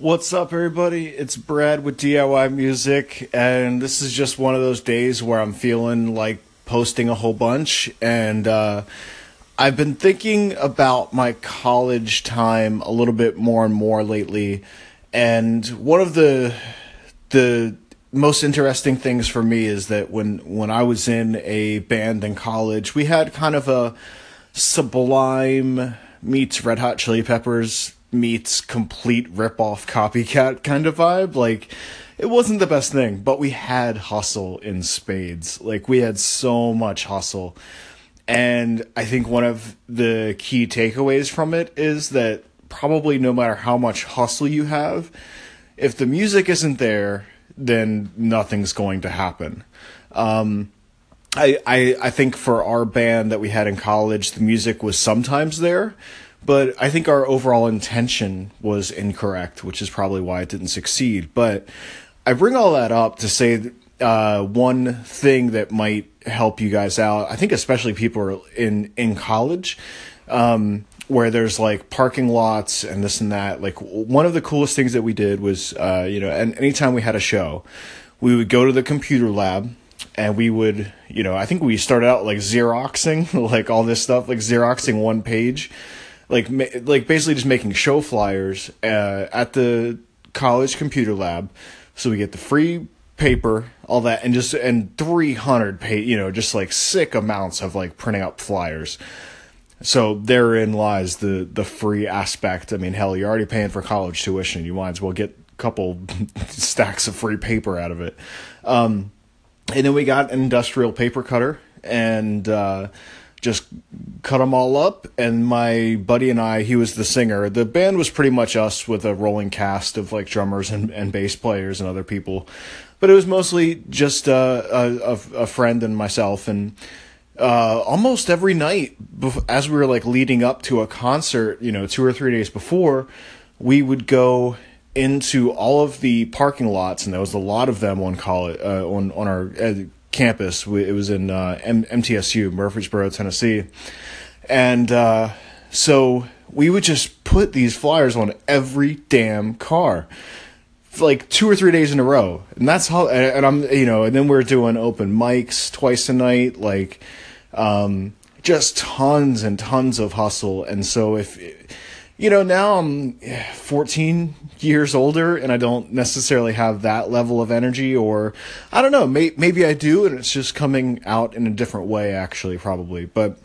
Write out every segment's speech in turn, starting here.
What's up, everybody? It's Brad with DIY Music, and this is just one of those days where I'm feeling like posting a whole bunch. And uh, I've been thinking about my college time a little bit more and more lately. And one of the the most interesting things for me is that when when I was in a band in college, we had kind of a Sublime meets Red Hot Chili Peppers meets complete ripoff copycat kind of vibe. Like, it wasn't the best thing, but we had hustle in spades. Like, we had so much hustle. And I think one of the key takeaways from it is that probably no matter how much hustle you have, if the music isn't there, then nothing's going to happen. Um, I, I I think for our band that we had in college, the music was sometimes there, but I think our overall intention was incorrect, which is probably why it didn't succeed. But I bring all that up to say uh, one thing that might help you guys out. I think especially people in in college. Um, where there's like parking lots and this and that. Like one of the coolest things that we did was, uh, you know, and anytime we had a show, we would go to the computer lab and we would, you know, I think we started out like Xeroxing, like all this stuff, like Xeroxing one page like like basically just making show flyers uh, at the college computer lab, so we get the free paper, all that, and just and three hundred pay, you know, just like sick amounts of like printing out flyers. So therein lies the the free aspect. I mean, hell, you're already paying for college tuition. You might as well get a couple stacks of free paper out of it. Um, and then we got an industrial paper cutter and. Uh, just cut them all up. And my buddy and i he was the singer. The band was pretty much us with a rolling cast of like drummers and, and bass players and other people. But it was mostly just uh, a, a, friend and myself. And uh, almost every night as we were like leading up to a concert you know two or three days before we would go into all of the parking lots. And there was a lot of them on college uh, on on our campus. It was in uh, M- MTSU, Murfreesboro, Tennessee, and uh, so we would just put these flyers on every damn car, like two or three days in a row, and that's how. And I'm, you know, and then we're doing open mics twice a night, like, um, just tons and tons of hustle. And so if you know, now I'm 14 years older and I don't necessarily have that level of energy, or I don't know, may, maybe I do and it's just coming out in a different way, actually, probably. But,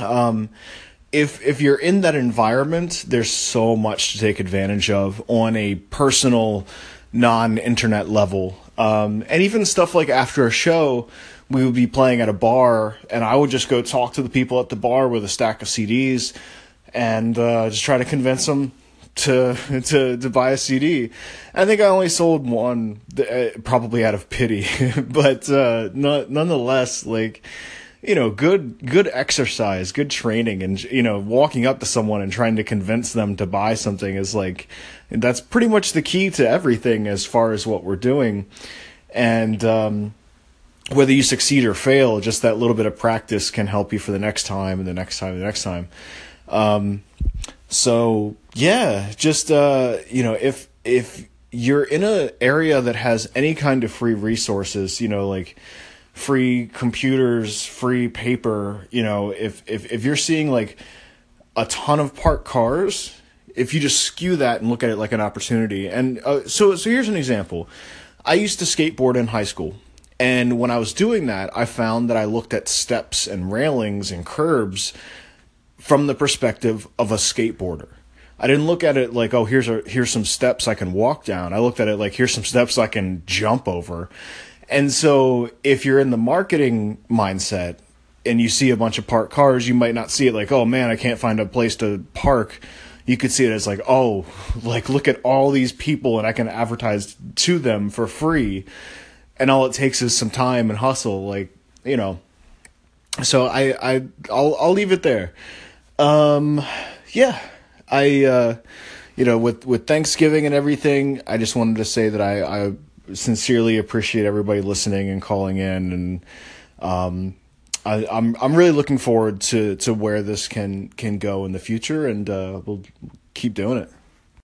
um, if if you're in that environment, there's so much to take advantage of on a personal, non-internet level, um, and even stuff like after a show, we would be playing at a bar, and I would just go talk to the people at the bar with a stack of CDs and uh, just try to convince them to to to buy a CD. I think I only sold one, uh, probably out of pity, but uh, nonetheless, like you know, good good exercise, good training, and you know, walking up to someone and trying to convince them to buy something is like that's pretty much the key to everything as far as what we're doing, and. Um, whether you succeed or fail, just that little bit of practice can help you for the next time and the next time and the next time. Um, so yeah, just uh, you know, if if you're in an area that has any kind of free resources, you know, like free computers, free paper, you know, if if if you're seeing like a ton of parked cars, if you just skew that and look at it like an opportunity, and uh, so so here's an example. I used to skateboard in high school. And when I was doing that, I found that I looked at steps and railings and curbs from the perspective of a skateboarder. I didn't look at it like, oh, here's a here's some steps I can walk down. I looked at it like here's some steps I can jump over. And so if you're in the marketing mindset and you see a bunch of parked cars, you might not see it like, oh man, I can't find a place to park. You could see it as like, oh, like look at all these people and I can advertise to them for free. And all it takes is some time and hustle, like, you know. So I I I'll I'll leave it there. Um, yeah, I, uh, you know, with with Thanksgiving and everything, I just wanted to say that I, I sincerely appreciate everybody listening and calling in, and um, I, I'm I'm really looking forward to to where this can can go in the future, and uh, we'll keep doing it.